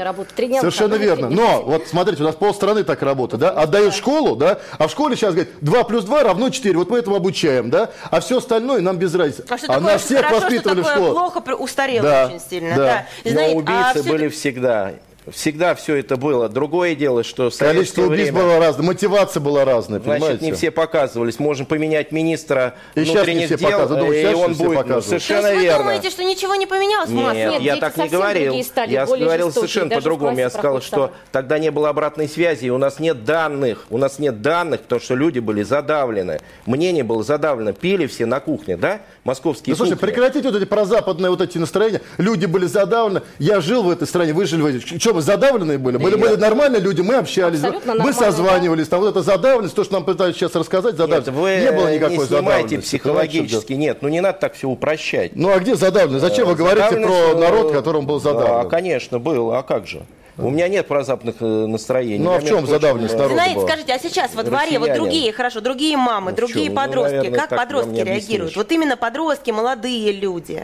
Совершенно верно. Но вот смотрите, у нас полстраны так работает, да? Отдают в школу, да? А в школе сейчас говорят, 2 плюс 2 равно 4. Вот мы этому обучаем, да? А все остальное нам без разницы. А что а нас всех воспитывали в школу. Плохо, устарело Да, очень сильно. да. Да. Но Знаете, а убийцы всё-таки- были всегда. Всегда все это было. Другое дело, что в Количество убийств время... было разное, мотивация была разная, Значит, понимаете? не все показывались. Можем поменять министра И щас не внутренних все дел, показывают. Думаю, и он будет. Ну, показывают. То есть совершенно вы верно. думаете, что ничего не поменялось Нет? Нет, я так не говорил. стали, Я говорил жестокие, совершенно по-другому. Я сказал, что тогда не было обратной связи, и у нас нет данных. У нас нет данных, потому что люди были задавлены. Мнение было задавлено. Пили все на кухне, да? Московские Ну, слушайте, кухни. прекратите вот эти прозападные вот эти настроения. Люди были задавлены. Я жил в этой стране, вы жили в этой. Что, мы задавленные были? Были, Я- были нормальные люди, мы общались, Абсолютно мы созванивались. Там вот эта задавленность, то, что нам пытаются сейчас рассказать, Нет, задавленность. вы не было никакой не снимайте задавленности. психологически. Нет, ну не надо так все упрощать. Ну а где задавленность? Зачем вы говорите про народ, э, которым был Да, задавлен? конечно, был. А как же? У меня нет прозападных э, настроений. Ну, а в чем прочим, задавленность э, народа? Знаете, была. скажите, а сейчас во дворе вот Россиянин. другие, хорошо, другие мамы, Ну, другие? Ну, подростки, наверное, как подростки реагируют? Вот именно подростки, молодые люди.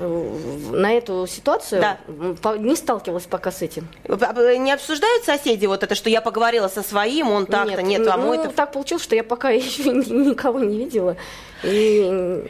На эту ситуацию Да. не сталкивалась пока с этим. Не обсуждают соседи вот это, что я поговорила со своим, он так-то, нет, а ну, мой-то... так получилось, что я пока [LAUGHS] еще ни- никого не видела. И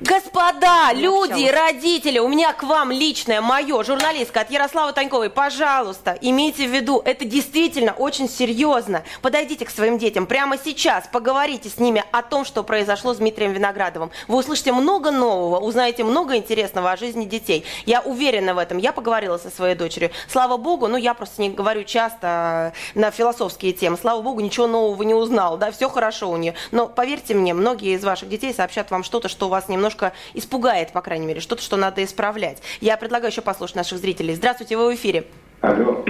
Господа, Не люди, общалась. родители, у меня к вам личное, мое, журналистка от Ярославы Таньковой, пожалуйста, имейте в виду, это действительно очень серьезно. Подойдите к своим детям прямо сейчас, поговорите с ними о том, что произошло с Дмитрием Виноградовым. Вы услышите много нового, узнаете много интересного о жизни детей. Я уверена в этом. Я поговорила со своей дочерью. Слава богу, ну я просто не говорю часто э, на философские темы. Слава богу, ничего нового не узнал, да, все хорошо у нее. Но поверьте мне, многие из ваших детей сообщат вам что-то, что вас немножко испугает, по крайней мере, что-то, что надо исправлять. Я предлагаю еще послушать наших зрителей. Здравствуйте, вы в эфире. Алло.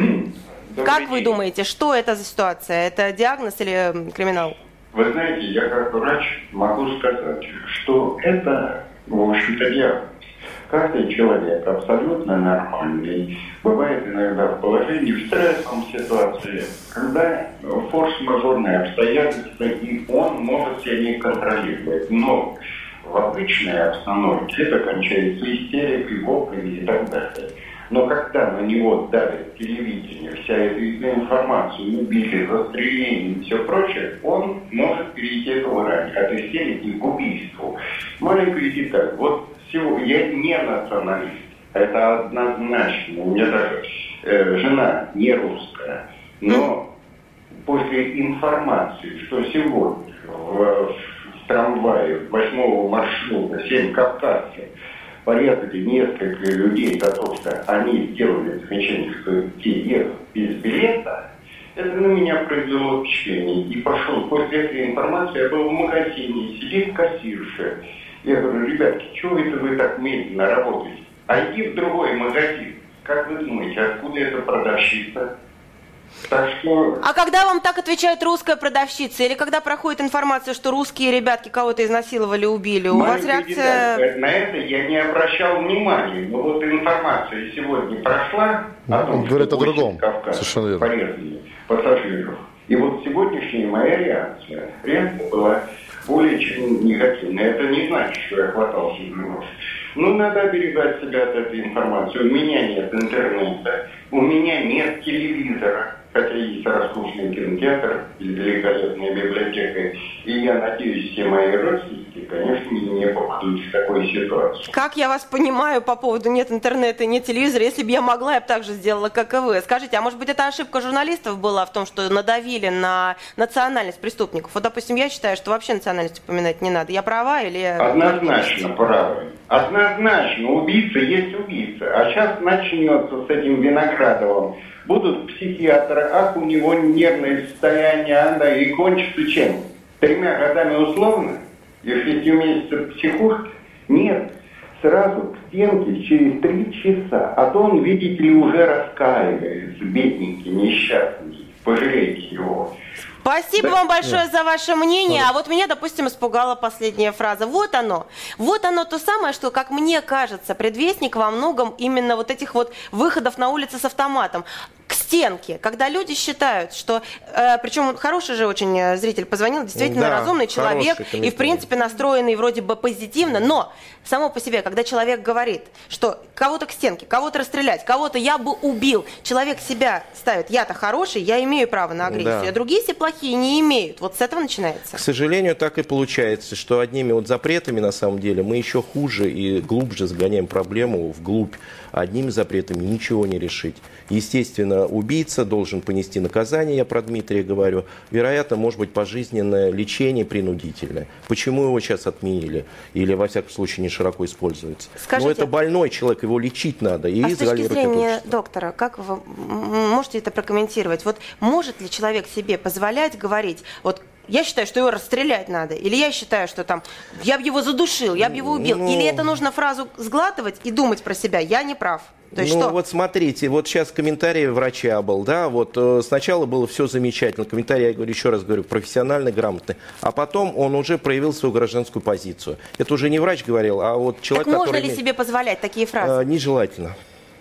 как вы думаете, что это за ситуация? Это диагноз или криминал? Вы знаете, я как врач могу сказать, что это, в общем-то, диагноз. Каждый человек абсолютно нормальный. Бывает иногда в положении, в стрессовом ситуации, когда форс-мажорные обстоятельства, и он может себя не контролировать. Но в обычной обстановке это кончается истерикой, воплями и так далее. Но когда на него давит телевидение, вся эта информация, убили, застреление и все прочее, он может перейти эту грань от истерики к убийству. Маленькая деталь. Вот сегодня я не националист. Это однозначно. У меня даже э, жена не русская. Но после информации, что сегодня в, в трамвае 8 маршрута 7 кавказцев порезали несколько людей за то, что они сделали замечание, что те едут без билета, это на меня произвело впечатление. И пошел после этой информации, я был в магазине, сидит кассирша. Я говорю, ребятки, чего это вы так медленно работаете? А иди в другой магазин. Как вы думаете, откуда эта продавщица? А когда вам так отвечает русская продавщица, или когда проходит информация, что русские ребятки кого-то изнасиловали, убили, у вас Маленькая реакция... деталь. На это я не обращал внимания. Но вот информация сегодня прошла о том, Он говорит что о другом. 8 кавказцев Совершенно верно. порезали пассажиров. И вот сегодняшняя моя реакция, реакция была более чем негативная. Это не значит, что я хватался за нос. Ну, надо оберегать себя от этой информации. У меня нет интернета, у меня нет телевизора, хотя есть роскошный кинотеатр и великолепная библиотека. И я надеюсь, все мои родственники, конечно, не попадут в такую ситуацию. Как я вас понимаю по поводу нет интернета и нет телевизора, если бы я могла, я бы так же сделала, как и вы. Скажите, а может быть это ошибка журналистов была в том, что надавили на национальность преступников? Вот, допустим, я считаю, что вообще национальность упоминать не надо. Я права или... Однозначно правы. Однозначно. Убийца есть убийца. А сейчас начнется с этим Виноградовым. Будут психиатры, ах, у него нервное состояние, anda, и кончится чем? Тремя годами условно? И шестью месяцев психушки? Нет. Сразу к стенке через три часа. А то он, видите ли, уже раскаивается, бедненький, несчастный. Пожалейте его. Спасибо Да. вам большое Нет. за ваше мнение. Ладно. А вот меня, допустим, испугала последняя фраза. Вот оно. Вот оно то самое, что, как мне кажется, предвестник во многом именно вот этих вот выходов на улицы с автоматом к стенке, когда люди считают, что, э, причем хороший же очень э, зритель позвонил, действительно Да, разумный человек и в принципе настроенный вроде бы позитивно, но само по себе, когда человек говорит, что кого-то к стенке, кого-то расстрелять, кого-то я бы убил, человек себя ставит, я-то хороший, я имею право на агрессию, Да. а другие все плохие не имеют. Вот с этого начинается. К сожалению, так и получается, что одними вот запретами на самом деле мы еще хуже и глубже загоняем проблему вглубь. Одними запретами ничего не решить. Естественно, убийца должен понести наказание, я про Дмитрия говорю. Вероятно, может быть пожизненное лечение принудительное. Почему его сейчас отменили? Или, во всяком случае, не широко используется? Скажите- Но это больной человек, его лечить надо. И а с точки изолировать зрения доктора, как вы можете это прокомментировать? Вот может ли человек себе позволять говорить, вот я считаю, что его расстрелять надо, или я считаю, что там я бы его задушил, я бы его убил, Ну- или это нужно фразу сглатывать и думать про себя, я не прав. То есть ну что? вот смотрите, вот сейчас комментарий врача был, да, вот э, сначала было все замечательно, комментарий, я говорю, еще раз говорю, профессиональный, грамотный, а потом он уже проявил свою гражданскую позицию. Это уже не врач говорил, а вот человек, так можно который ли себе позволять такие фразы? Э, нежелательно.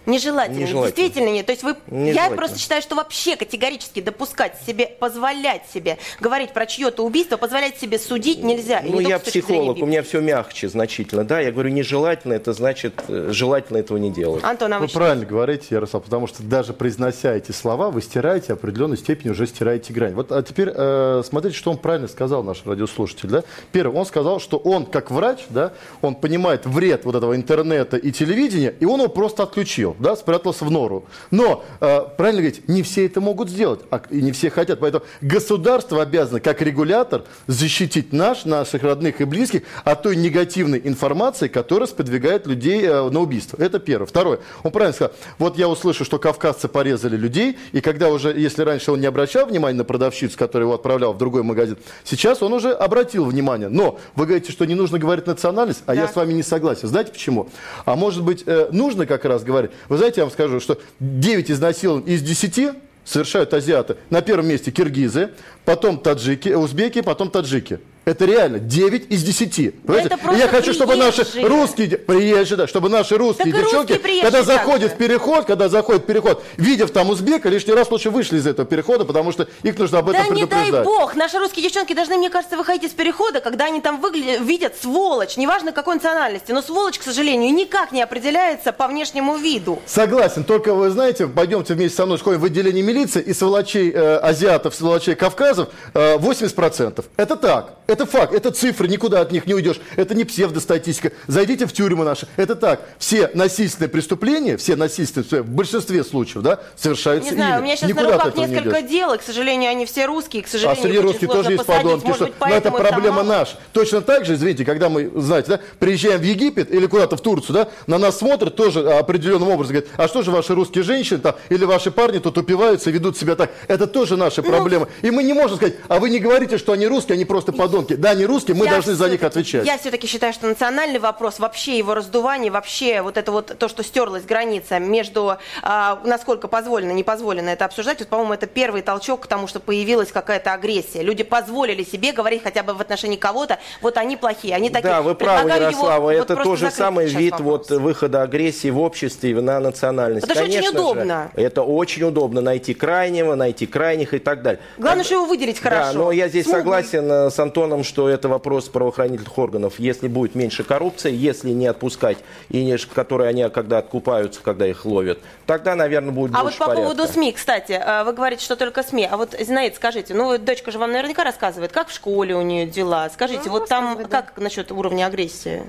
Нежелательно. Нежелательно. Действительно нет. То есть вы, я просто считаю, что вообще категорически допускать себе, позволять себе говорить про чье-то убийство, позволять себе судить нельзя. Ну, не я психолог, у меня все мягче значительно, да, я говорю, нежелательно, это значит, э, желательно этого не делать. Антон, а вы Вы правильно говорите, Ярослав, потому что даже произнося эти слова, вы стираете определенной степени, уже стираете грань. Вот а теперь э, смотрите, что он правильно сказал, наш радиослушатель. Да? Первое, он сказал, что он, как врач, да, он понимает вред вот этого интернета и телевидения, и он его просто отключил, да, спрятался в нору. Но, э, правильно говорить, не все это могут сделать, а, и не все хотят. Поэтому государство обязано, как регулятор, защитить наш, наших родных и близких от той негативной информации, которая сподвигает людей э, на убийство. Это первое. Второе. Он правильно сказал. Вот я услышу, что кавказцы порезали людей, и когда уже, если раньше он не обращал внимания на продавщицу, которая его отправляла в другой магазин, сейчас он уже обратил внимание. Но вы говорите, что не нужно говорить национальность, а я с вами не согласен. Знаете почему? А может быть, э, нужно как раз говорить. Вы знаете, я вам скажу, что 9 изнасилований из 10 совершают азиаты. На первом месте киргизы, потом таджики, узбеки, потом таджики. Это реально 9 из 10. Понимаете? это я хочу, чтобы наши русские, приезжие, да, чтобы наши русские Так девчонки, русские когда заходят в переход, когда заходят в переход, видев там узбека, лишний раз лучше вышли из этого перехода, потому что их нужно об Да этом не дай предупреждать. бог, наши русские девчонки должны, мне кажется, выходить из перехода, когда они там выглядят, видят сволочь, неважно какой национальности, но сволочь, к сожалению, никак не определяется по внешнему виду. Согласен, только вы знаете, пойдемте вместе со мной сходим в отделение милиции, и сволочей э, азиатов, сволочей кавказов э, 80%. Это так, это факт, это цифры, никуда от них не уйдешь, это не псевдостатистика. Зайдите в тюрьмы наши, это так. Все насильственные преступления, все насильственные, в большинстве случаев, да, совершаются Не знаю, ими. у меня сейчас Никуда на руках не несколько уйдешь. дел, и, к сожалению, они все русские, к А сожалению, среди их очень русских тоже есть посадить. подонки. Что- быть, Но это там проблема мало. наша. Точно так же, извините, когда мы, знаете, да, приезжаем в Египет или куда-то в Турцию, да, на нас смотрят тоже определенным образом, говорят, а что же ваши русские женщины там, или ваши парни тут упиваются и ведут себя так. Это тоже Ну, наши проблемы. И мы не можем сказать, а вы не говорите, что они русские, они просто подонки. Да, они русские, мы Я должны за них отвечать. Я все-таки считаю, что национальный вопрос, вообще его раздувание, вообще вот это вот то, что стерлась граница между, а, насколько позволено, не позволено это обсуждать, вот, по-моему, это первый толчок к тому, что появилась какая-то агрессия. Люди позволили себе говорить хотя бы в отношении кого-то, вот они плохие, они такие. Да, вы правы, его Ярослава, вот это просто тот же закрыть самый вид вопрос. вот выхода агрессии в обществе на национальность. Это же очень Конечно удобно. это очень удобно найти крайнего, найти крайних и так далее. Главное, что его выделить хорошо. Да, но я здесь Смуглый. согласен э, с Антоном, что это вопрос правоохранительных органов. Если будет меньше коррупции, если не отпускать, и не, которые они когда откупаются, когда их ловят, тогда, наверное, будет А вот больше по порядка. поводу СМИ, кстати, э, вы говорите, что только СМИ. А вот, Зинаид, скажите, ну, дочка же вам наверняка рассказывает, как в школе у нее дела. Скажите, Ну, вот там да. как насчет уровня агрессии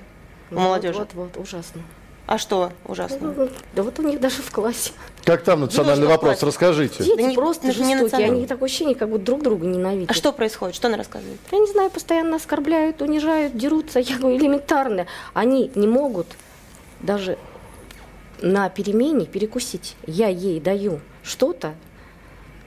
у Вот, молодежи? Вот, вот, ужасно. А что ужасно? Ну, Да вот у них даже в классе. Как там национальный что вопрос? Расскажите. Дети Да не- просто не жестокие. национальный. Они такое ощущение, как будто друг друга ненавидят. А что происходит? Что она рассказывает? Я не знаю, постоянно оскорбляют, унижают, дерутся. Я говорю, элементарно. Они не могут даже на перемене перекусить. Я ей даю что-то,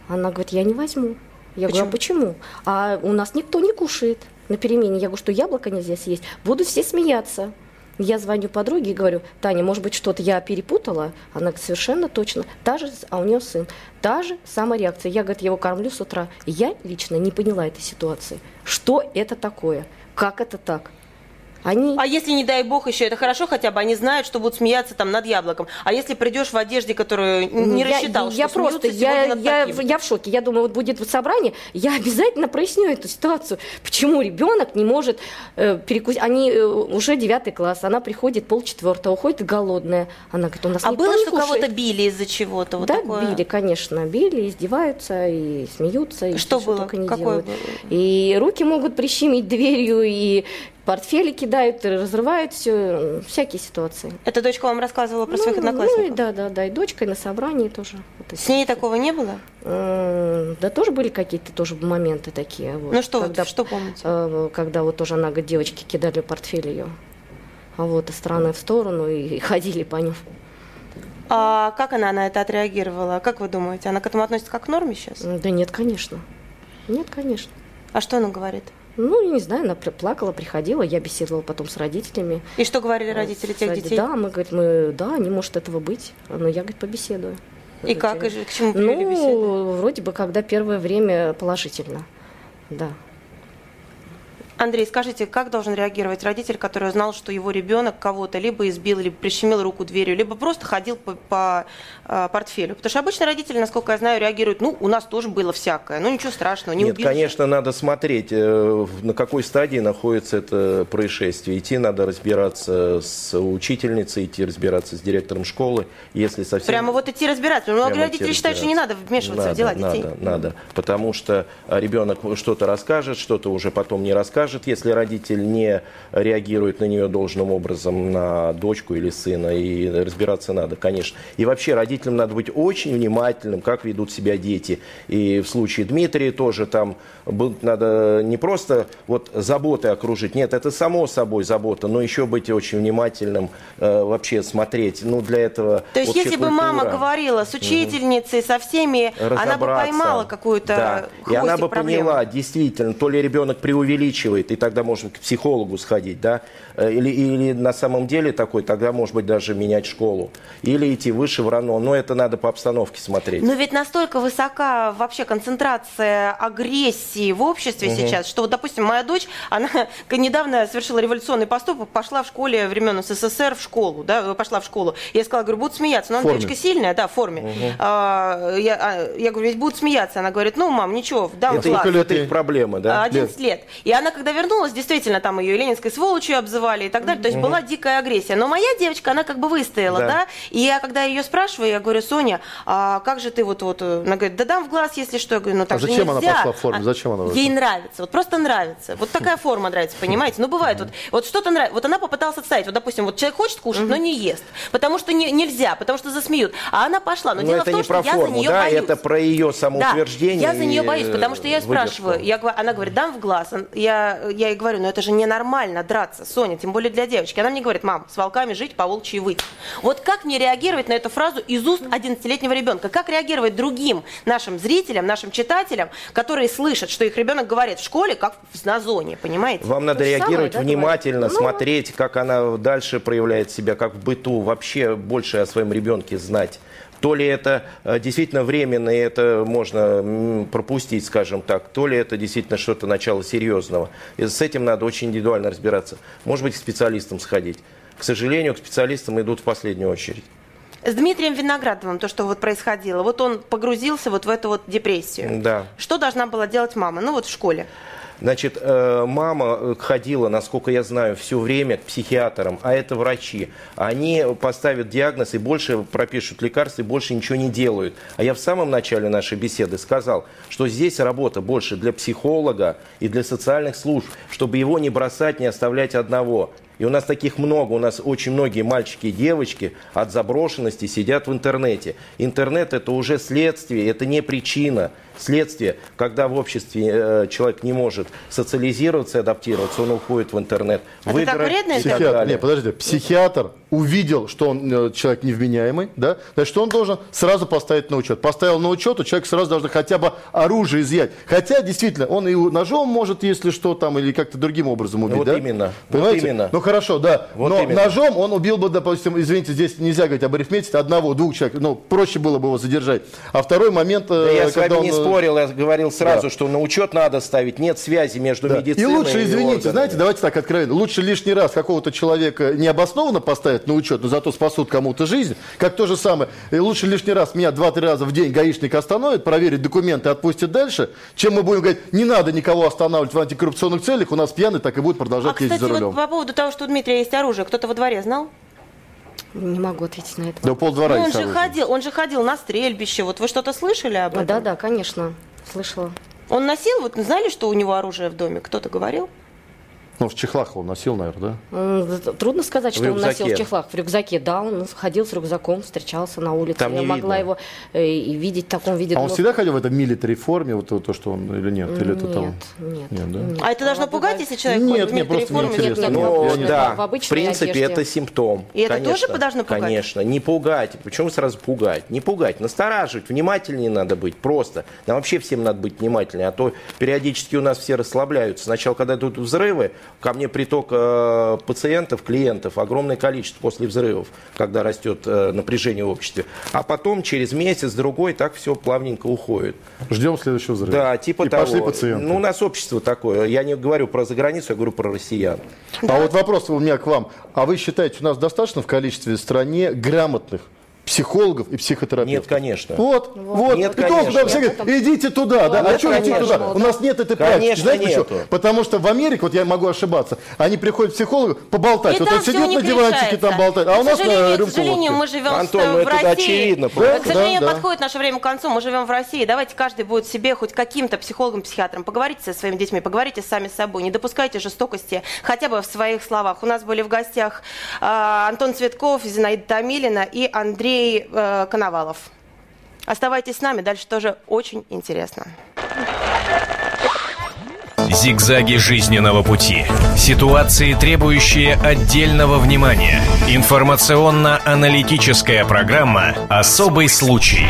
она говорит, я не возьму. Я говорю, а почему? А у нас никто не кушает на перемене. Я говорю, что яблоко нельзя съесть. Будут все смеяться. Я звоню подруге и говорю, Таня, может быть, что-то я перепутала? Она говорит, совершенно точно. Та же, а у нее сын. Та же самая реакция. Я, говорит, его кормлю с утра. Я лично не поняла этой ситуации. Что это такое? Как это так? Они... А если, не дай бог, еще это хорошо, хотя бы они знают, что будут смеяться там над яблоком. А если придешь в одежде, которую не я, рассчитал, я что просто, я, над я, таким? я в шоке. Я думаю, вот будет вот собрание, я [LAUGHS] обязательно проясню эту ситуацию. Почему ребенок не может э, перекусить? Они э, уже девятый класс, она приходит полчетвертого, уходит голодная. Она говорит, у нас А никто было, не что кого-то били из-за чего-то? Вот да, такое? били, конечно, били, издеваются и смеются. И Что было? только не Какое делают. было? И руки могут прищемить дверью, и портфели кидают, и разрывают все, всякие ситуации. Эта дочка вам рассказывала про Ну, своих одноклассников? Ну, и да, да, да, и дочка, и на собрании тоже. Вот С ней такого не было? Да тоже были какие-то тоже моменты такие. Вот, Ну что когда, что помните? э, Когда вот тоже она, девочки кидали портфель ее. А вот из стороны в сторону и ходили по ним. А как она на это отреагировала? Как вы думаете, она к этому относится как к норме сейчас? Да нет, конечно. Нет, конечно. А что она говорит? Ну, я не знаю, она плакала, приходила, я беседовала потом с родителями. И что говорили родители тех детей? Да, мы, говорит, мы, да, не может этого быть. Но я, говорит, побеседую. И как? И к чему привели? Ну, вроде бы, когда первое время положительно. Да. Андрей, скажите, как должен реагировать родитель, который узнал, что его ребенок кого-то либо избил, либо прищемил руку дверью, либо просто ходил по, по, э, портфелю? Потому что обычно родители, насколько я знаю, реагируют, ну, у нас тоже было всякое, ну, ничего страшного, не Нет, убили. конечно, надо смотреть, э, на какой стадии находится это происшествие. Идти надо разбираться с учительницей, идти разбираться с директором школы, если совсем... Прямо вот идти разбираться. Много Прямо родителей идти считают, что не надо вмешиваться в дела детей. Надо, надо. Потому что ребенок что-то расскажет, что-то уже потом не расскажет, если родитель не реагирует на нее должным образом, на дочку или сына. И разбираться надо, конечно. И вообще родителям надо быть очень внимательным, как ведут себя дети. И в случае Дмитрия тоже там был- надо не просто вот заботой окружить. Нет, это само собой забота, но еще быть очень внимательным, э, вообще смотреть. Ну, для этого То есть, если бы мама культура. говорила с учительницей, со всеми, она бы поймала какую-то Да. И она бы проблемы. поняла, действительно, то ли ребенок преувеличивает, и тогда можно к психологу сходить, да, Э, или, или на самом деле такой, тогда, может быть, даже менять школу. Или идти выше в РАНО. Но это надо по обстановке смотреть. Но ведь настолько высока вообще концентрация агрессии в обществе Мгм. сейчас, что вот, допустим, моя дочь, она [LAUGHS] недавно совершила революционный поступок, пошла в школе времен СССР в школу, да, пошла в школу. Я сказала, говорю, будут смеяться. Но она форме. девочка сильная, да, в форме. Мгм. А, я, а, я говорю, ведь будут смеяться. Она говорит, ну, мам, ничего, дам это, класс. это их проблема, да? 11 лет. И она, когда вернулась, действительно, там ее и ленинской сволочью обзывали и так далее. То есть была дикая агрессия. Но моя девочка, она как бы выстояла, Да. да. И я, когда ее спрашиваю, я говорю, Соня, а как же ты вот, вот, э, она говорит, да дам в глаз, если что. Я говорю, ну так А же зачем она пошла в форме? А Зачем она Ей нравится, вот просто нравится. Вот такая форма нравится, понимаете? Ну, бывает, вот, вот что-то нравится. Вот она попыталась отставить. Вот, допустим, вот человек хочет кушать, но не ест. Потому что не- нельзя, потому что засмеют. А она пошла. Но, Но дело это в том, не что я за форму, нее да, боюсь. это про ее самоутверждение. Да, я за нее боюсь, потому что я ее спрашиваю. Я, она говорит, дам в глаз. Он- Я, я ей говорю, ну это же ненормально драться, Соня, тем более для девочки. Она мне говорит, мам, с волками жить, по волчьи выть. Вот как не реагировать на эту фразу из уст 11-летнего ребенка? Как реагировать другим нашим зрителям, нашим читателям, которые слышат, что их ребенок говорит в школе, как на зоне, понимаете? Вам надо же самое, реагировать да, внимательно, говорит? Ну, смотреть, как она дальше проявляет себя, как в быту, вообще больше о своем ребенке знать. То ли это э, действительно временно, и это можно пропустить, скажем так, то ли это действительно что-то начало серьезного. И с этим надо очень индивидуально разбираться. Может быть, к специалистам сходить. К сожалению, к специалистам идут в последнюю очередь. С Дмитрием Виноградовым то, что вот происходило, вот он погрузился вот в эту вот депрессию. Да. Что должна была делать мама? Ну вот в школе. Значит, э, мама э, ходила, насколько я знаю, все время к психиатрам, а это врачи. Они поставят диагноз и больше пропишут лекарства, и больше ничего не делают. А я в самом начале нашей беседы сказал, что здесь работа больше для психолога и для социальных служб, чтобы его не бросать, не оставлять одного. И у нас таких много, у нас очень многие мальчики и девочки от заброшенности сидят в интернете. Интернет это уже следствие, это не причина. Следствие, когда в обществе э, человек не может социализироваться, адаптироваться, он уходит в интернет. Это так вредно и так Психиатр, далее. нет, подожди, психиатр увидел, что он э, человек невменяемый, да, значит, он должен сразу поставить на учет. Поставил на учет, у человека сразу должно хотя бы оружие изъять. Хотя, действительно, он и ножом может, если что, там, или как-то другим образом убить, Вот да? именно, вот Понимаете? именно. Но хорошо, да. Вот Но именно. ножом он убил бы, допустим, извините, здесь нельзя говорить об арифметике, одного, двух человек. Ну, проще было бы его задержать. А второй момент, Да э, я с когда вами не он, э, спорил, я говорил сразу, да. что на учет надо ставить, нет связи между Да. И медициной лучше, извините, органами. знаете, давайте так откровенно, лучше лишний раз какого-то человека необоснованно поставить на учет, но зато спасут кому-то жизнь, как то же самое. И лучше лишний раз меня два-три раза в день гаишник остановит, проверит документы и отпустит дальше, чем мы будем говорить, не надо никого останавливать в антикоррупционных целях, у нас пьяный так и будет продолжать А, ездить кстати, за вот рулем. по поводу того, что у Дмитрия есть оружие, кто-то во дворе знал? Не могу ответить на это. Да полдвора Ну, он же оружие. ходил, он же ходил на стрельбище. Вот вы что-то слышали об этом? Да, да, конечно, слышала. Он носил, вот знали, что у него оружие в доме? Кто-то говорил? Ну, в чехлах он носил, наверное, да? М, Трудно сказать, что он носил в чехлах. В рюкзаке, да, он ходил с рюкзаком, встречался на улице. Там Я не могла видно. его э, и видеть в таком виде. А он но- всегда ходил в этом милитари форме, вот то, то, что он, или нет? Или это там? Нет, Нет, да? нет. А это должно Молодой пугать, если человек Нет, ходит в мне милитари просто форме? неинтересно. Нет, нет, Ну, нет. можно да. в В принципе, одежде. это симптом. И это Конечно. тоже должно пугать? Конечно, не пугать. Почему сразу пугать? Не пугать, настораживать, внимательнее надо быть, просто. Нам вообще всем надо быть внимательнее, а то периодически у нас все расслабляются. Сначала, когда тут взрывы, ко мне приток э, пациентов, клиентов, огромное количество после взрывов, когда растет э, напряжение в обществе. А потом через месяц, другой, так все плавненько уходит. Ждем следующего взрыва. Да, типа И того. пошли пациенты. Ну, у нас общество такое. Я не говорю про заграницу, я говорю про россиян. А вот вопрос у меня к вам. А вы считаете, у нас достаточно в количестве в стране грамотных психологов и психотерапевтов? Нет, конечно. Вот, вот. Нет, И конечно. все говорят, идите туда, да? Нет, а что идите конечно. туда? У нас нет этой практики. Конечно, Знаете почему? нету. Потому что в Америке, вот я могу ошибаться, они приходят к психологу поболтать. И вот там он сидит на диванчике, там болтает. А у К нас сожалению, на к рюмку сожалению, водки. мы живем Антон, в, ну в это России. очевидно К просто. сожалению, Да, да. подходит наше время к концу. Мы живем в России. Давайте каждый будет себе хоть каким-то психологом, психиатром. Поговорите со своими детьми, поговорите сами с собой. Не допускайте жестокости хотя бы в своих словах. У нас были в гостях э, Антон Цветков, Зинаида Томилина и Андрей э, Коновалов. Оставайтесь с нами, дальше тоже очень интересно. Зигзаги жизненного пути. Ситуации, требующие отдельного внимания. Информационно-аналитическая программа «Особый случай».